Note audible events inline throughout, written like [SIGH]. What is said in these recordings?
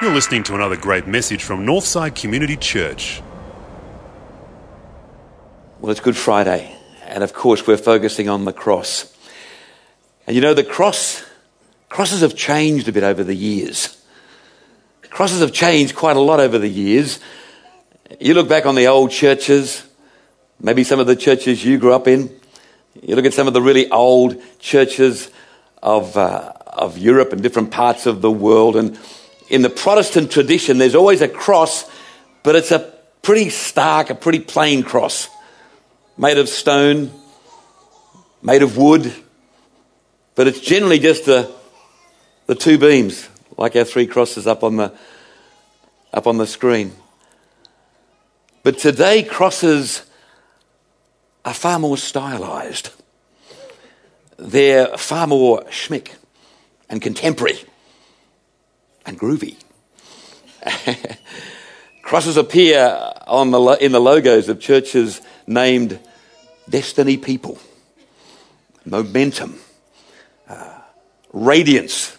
You're listening to another great message from Northside Community Church. Well, it's Good Friday, and of course, we're focusing on the cross. And you know, the cross, crosses have changed a bit over the years. Crosses have changed quite a lot over the years. You look back on the old churches, maybe some of the churches you grew up in. You look at some of the really old churches of, uh, of Europe and different parts of the world, and in the Protestant tradition, there's always a cross, but it's a pretty stark, a pretty plain cross made of stone, made of wood, but it's generally just the, the two beams, like our three crosses up on the, up on the screen. But today, crosses are far more stylized. They're far more schmick and contemporary and groovy. [LAUGHS] Crosses appear on the, in the logos of churches named Destiny People, Momentum, uh, Radiance.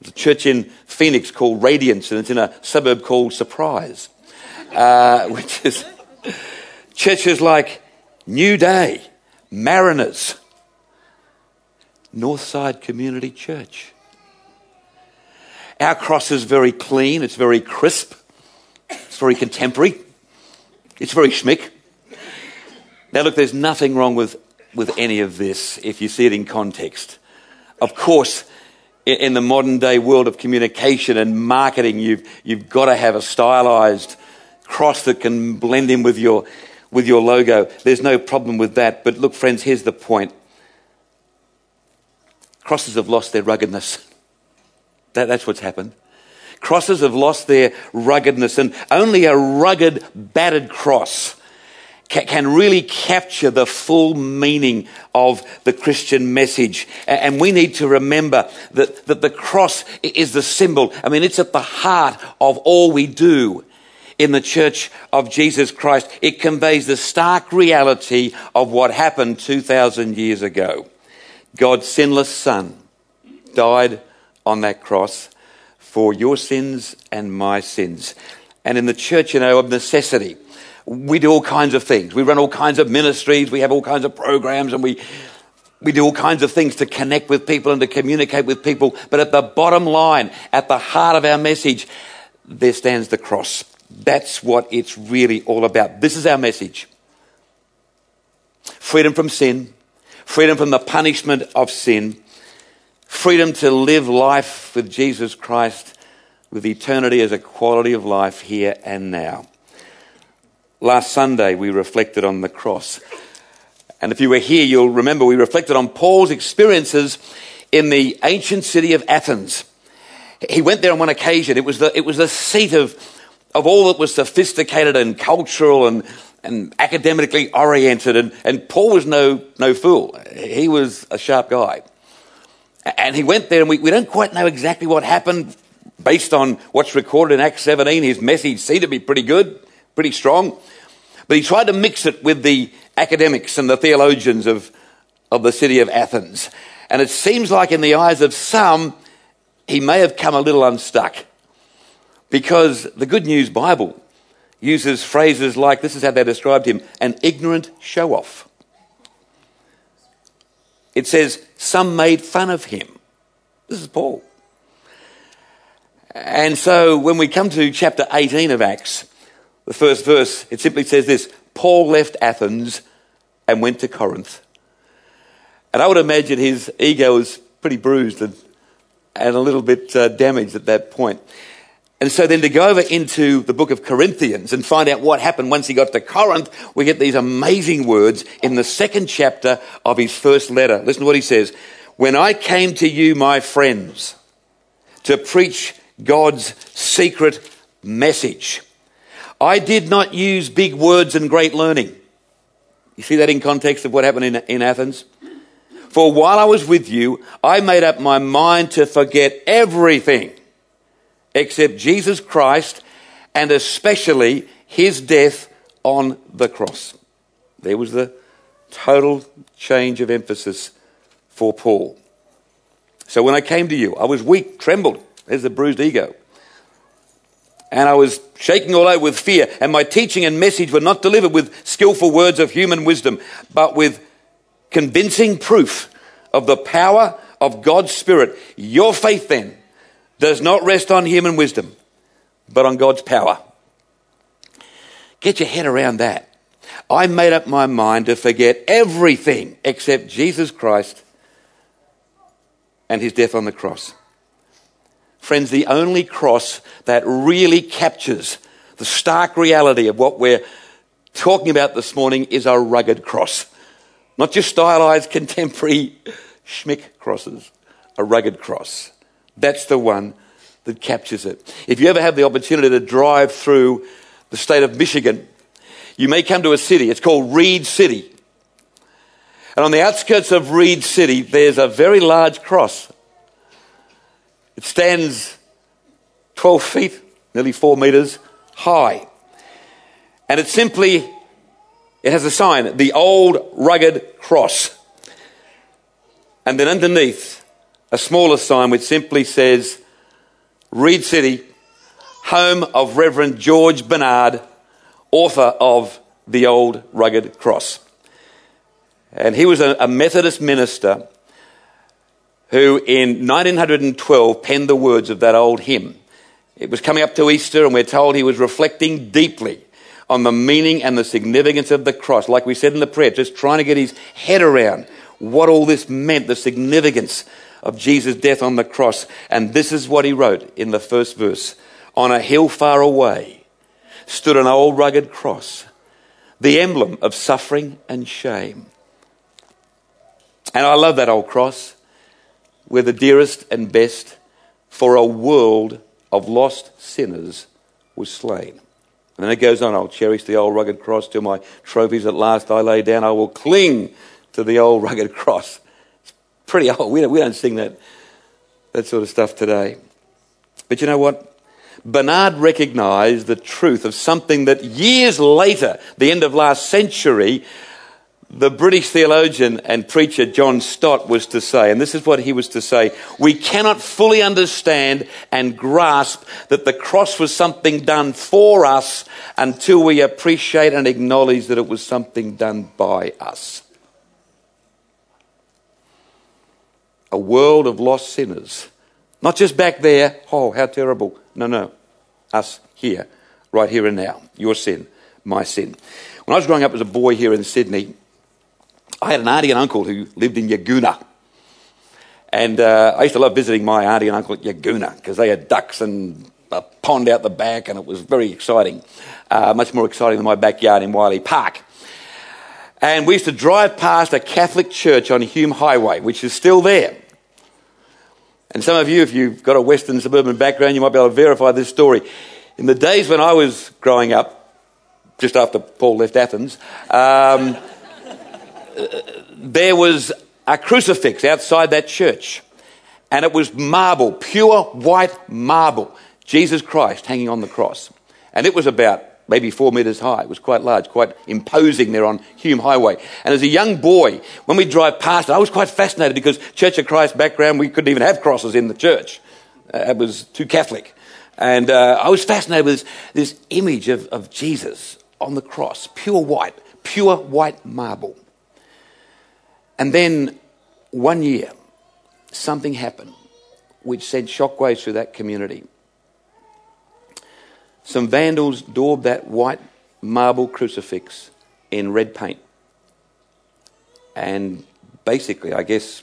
There's a church in Phoenix called Radiance, and it's in a suburb called Surprise, uh, [LAUGHS] which is churches like New Day, Mariners, Northside Community Church. Our cross is very clean, it's very crisp, it's very contemporary, it's very schmick. Now, look, there's nothing wrong with, with any of this if you see it in context. Of course, in, the modern day world of communication and marketing, you've, you've got to have a stylized cross that can blend in with your, with your logo. There's no problem with that. But look, friends, here's the point crosses have lost their ruggedness. [LAUGHS] That, that's what's happened. Crosses have lost their ruggedness, and only a rugged, battered cross can really capture the full meaning of the Christian message. And we need to remember that, that the cross is the symbol. I mean, it's at the heart of all we do in the church of Jesus Christ. It conveys the stark reality of what happened 2,000 years ago. God's sinless Son died on that cross for your sins and my sins. And in the church, you know, of necessity, we do all kinds of things. We run all kinds of ministries. We have all kinds of programs and we, we do all kinds of things to connect with people and to communicate with people. But at the bottom line, at the heart of our message, there stands the cross. That's what it's really all about. This is our message freedom from sin, freedom from the punishment of sin, freedom to live life with Jesus Christ, with eternity as a quality of life here and now. Last Sunday, we reflected on the cross. And if you were here, you'll remember we reflected on Paul's experiences in the ancient city of Athens. He went there on one occasion. It was the, it was the seat of, of all that was sophisticated and cultural and, and academically oriented. And, and Paul was no, no fool. He was a sharp guy. And he went there, and we, we don't quite know exactly what happened based on what's recorded in Acts 17. His message seemed to be pretty good, pretty strong. But he tried to mix it with the academics and the theologians of, of the city of Athens. And it seems like, in the eyes of some, he may have come a little unstuck. Because the Good News Bible uses phrases like this is how they described him an ignorant show off. It says, Some made fun of him. This is Paul. And so when we come to chapter 18 of Acts, the first verse, it simply says this Paul left Athens and went to Corinth. And I would imagine his ego was pretty bruised and, and a little bit uh, damaged at that point. And so then to go over into the book of Corinthians and find out what happened once he got to Corinth, we get these amazing words in the second chapter of his first letter. Listen to what he says. When I came to you, my friends, to preach God's secret message, I did not use big words and great learning. You see that in context of what happened in, in Athens? For while I was with you, I made up my mind to forget everything except Jesus Christ and especially his death on the cross. There was the total change of emphasis for Paul. So when I came to you, I was weak, trembled. There's the bruised ego. And I was shaking all over with fear, and my teaching and message were not delivered with skillful words of human wisdom, but with convincing proof of the power of God's Spirit. Your faith then does not rest on human wisdom, but on God's power. Get your head around that. I made up my mind to forget everything except Jesus Christ and his death on the cross. Friends, the only cross that really captures the stark reality of what we're talking about this morning is a rugged cross. Not just stylized contemporary [LAUGHS] schmick crosses, a rugged cross. That's the one that captures it. If you ever have the opportunity to drive through the state of Michigan, you may come to a city. It's called Reed City. And on the outskirts of Reed City, there's a very large cross. It stands 12 feet, nearly four meters high. And it simply, it has a sign, the old rugged cross. And then underneath, a smaller sign which simply says, Reed City, home of Reverend George Bernard, author of The Old Rugged Cross. And he was a, a Methodist minister who in 1912 penned the words of that old hymn. It was coming up to Easter, and we're told he was reflecting deeply on the meaning and the significance of the cross. Like we said in the prayer, just trying to get his head around what all this meant, the significance of Jesus' death on the cross. And this is what he wrote in the first verse On a hill far away stood an old rugged cross, the emblem of suffering and shame. And I love that old cross were the dearest and best, for a world of lost sinners was slain. And then it goes on, I'll cherish the old rugged cross till my trophies at last I lay down. I will cling to the old [LAUGHS] rugged cross. It's pretty old. We don't, we don't sing that, that sort of stuff today. But you know what? Bernard recognized the truth of something that years later, the end of last century, the British theologian and preacher John Stott was to say, and this is what he was to say we cannot fully understand and grasp that the cross was something done for us until we appreciate and acknowledge that it was something done by us. A world of lost sinners. Not just back there, oh, how terrible. No, no. Us here, right here and now. Your sin, my sin. When I was growing up as a boy here in Sydney, I had an auntie and uncle who lived in Yagoona. And uh, I used to love visiting my auntie and uncle at Yagoona because they had ducks and a pond out the back, and it was very exciting. Uh, much more exciting than my backyard in Wiley Park. And we used to drive past a Catholic church on Hume Highway, which is still there. And some of you, if you've got a Western suburban background, you might be able to verify this story. In the days when I was growing up, just after Paul left Athens, um, [LAUGHS] there was a crucifix outside that church, and it was marble, pure white marble, Jesus Christ hanging on the cross. And it was about maybe four metres high. It was quite large, quite imposing there on Hume Highway. And as a young boy, when we drive past it, I was quite fascinated because Church of Christ background, we couldn't even have crosses in the church. Uh, it was too Catholic. And uh, I was fascinated with this, this image of, of Jesus on the cross, pure white, pure white marble. And then one year, something happened which sent shockwaves through that community. Some vandals daubed that white marble crucifix in red paint. And basically, I guess,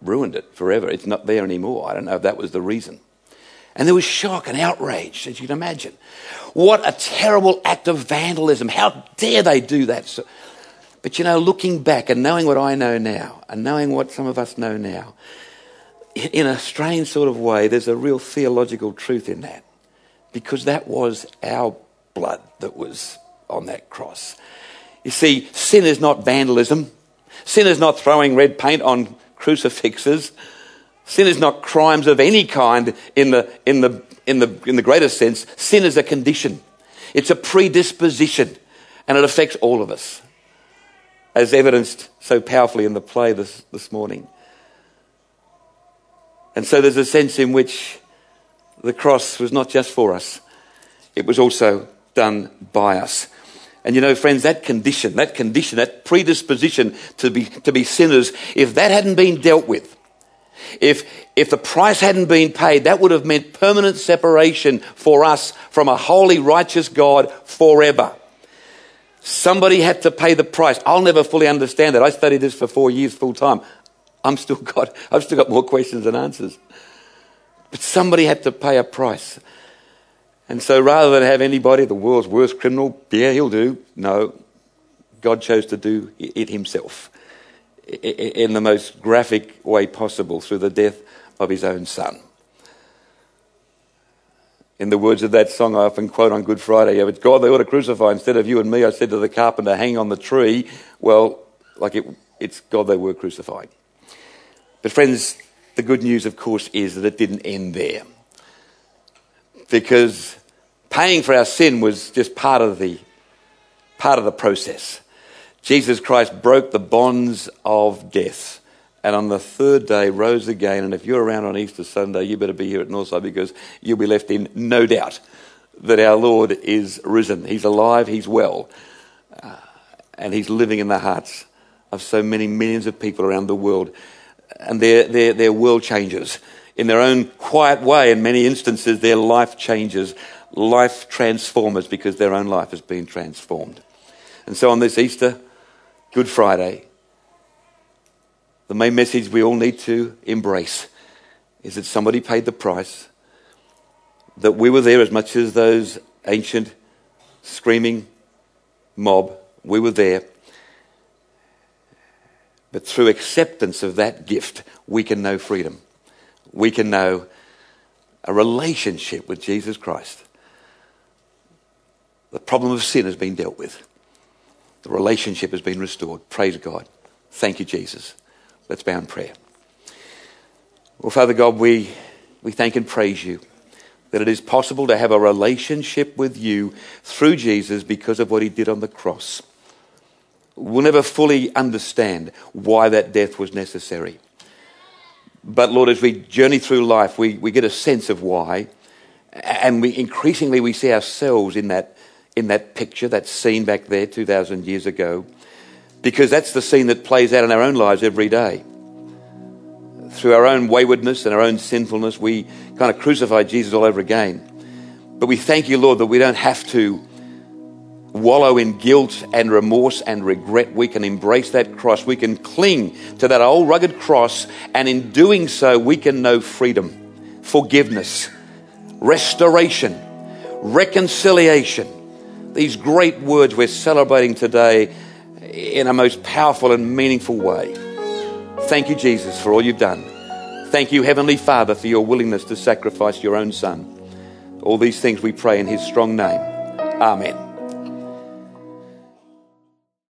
ruined it forever. It's not there anymore. I don't know if that was the reason. And there was shock and outrage, as you can imagine. What a terrible act of vandalism. How dare they do that? So, but you know, looking back and knowing what I know now, and knowing what some of us know now, in a strange sort of way, there's a real theological truth in that. Because that was our blood that was on that cross. You see, sin is not vandalism. Sin is not throwing red paint on crucifixes. Sin is not crimes of any kind in the, in the, in the, in the greatest sense. Sin is a condition, it's a predisposition, and it affects all of us as evidenced so powerfully in the play this, this morning. And so there's a sense in which the cross was not just for us, it was also done by us. And you know, friends, that condition, that condition, that predisposition to be, to be sinners, if that hadn't been dealt with, if, if the price hadn't been paid, that would have meant permanent separation for us from a holy, righteous God forever. Somebody had to pay the price. I'll never fully understand that. I studied this for four years full time. I'm still [LAUGHS] got, I've still got more questions than answers. But somebody had to pay a price. And so rather than have anybody, the world's worst criminal, yeah, he'll do, no, God chose to do it himself in the most graphic way possible through the death of his own son. In the words of that song I often quote on Good Friday, if it's God they ought to crucify instead of you and me, I said to the carpenter, hang on the tree. Well, like it, it's God they were crucifying. But friends, the good news, of course, is that it didn't end there. Because Paying for our sin was just part of the, part of the process. Jesus Christ broke the bonds of death and on the third day rose again. And if you're around on Easter Sunday, you better be here at Northside because you'll be left in no doubt that our Lord is risen. He's alive, He's well, uh, and He's living in the hearts of so many millions of people around the world. And they're, they're, they're world changers. In their own quiet way, in many instances, their life changes life transformers because their own life has been transformed. And so on this Easter, Good Friday, the main message we all need to embrace is that somebody paid the price, that we were there as much as those ancient screaming mob, we were there. But through acceptance of that gift, we can know freedom. We can know a relationship with Jesus Christ. The problem of sin has been dealt with. The relationship has been restored. Praise God. Thank you, Jesus. Let's bow in prayer. Well, Father God, we, we thank and praise you that it is possible to have a relationship with you through Jesus because of what he did on the cross. We'll never fully understand why that death was necessary. But Lord, as we journey through life, we, we get a sense of why. And we increasingly we see ourselves in that in that picture, that scene back there 2,000 years ago, because that's the scene that plays out in our own lives every day. Through our own waywardness and our own sinfulness, we kind of crucify Jesus all over again. But we thank you, Lord, that we don't have to wallow in guilt and remorse and regret. We can embrace that cross. We can cling to that old rugged cross. And in doing so, we can know freedom, forgiveness, restoration, reconciliation these great words we're celebrating today in a most powerful and meaningful way. Thank you, Jesus, for all you've done. Thank you, Heavenly Father, for your willingness to sacrifice your own Son. All these things we pray in His strong name. Amen.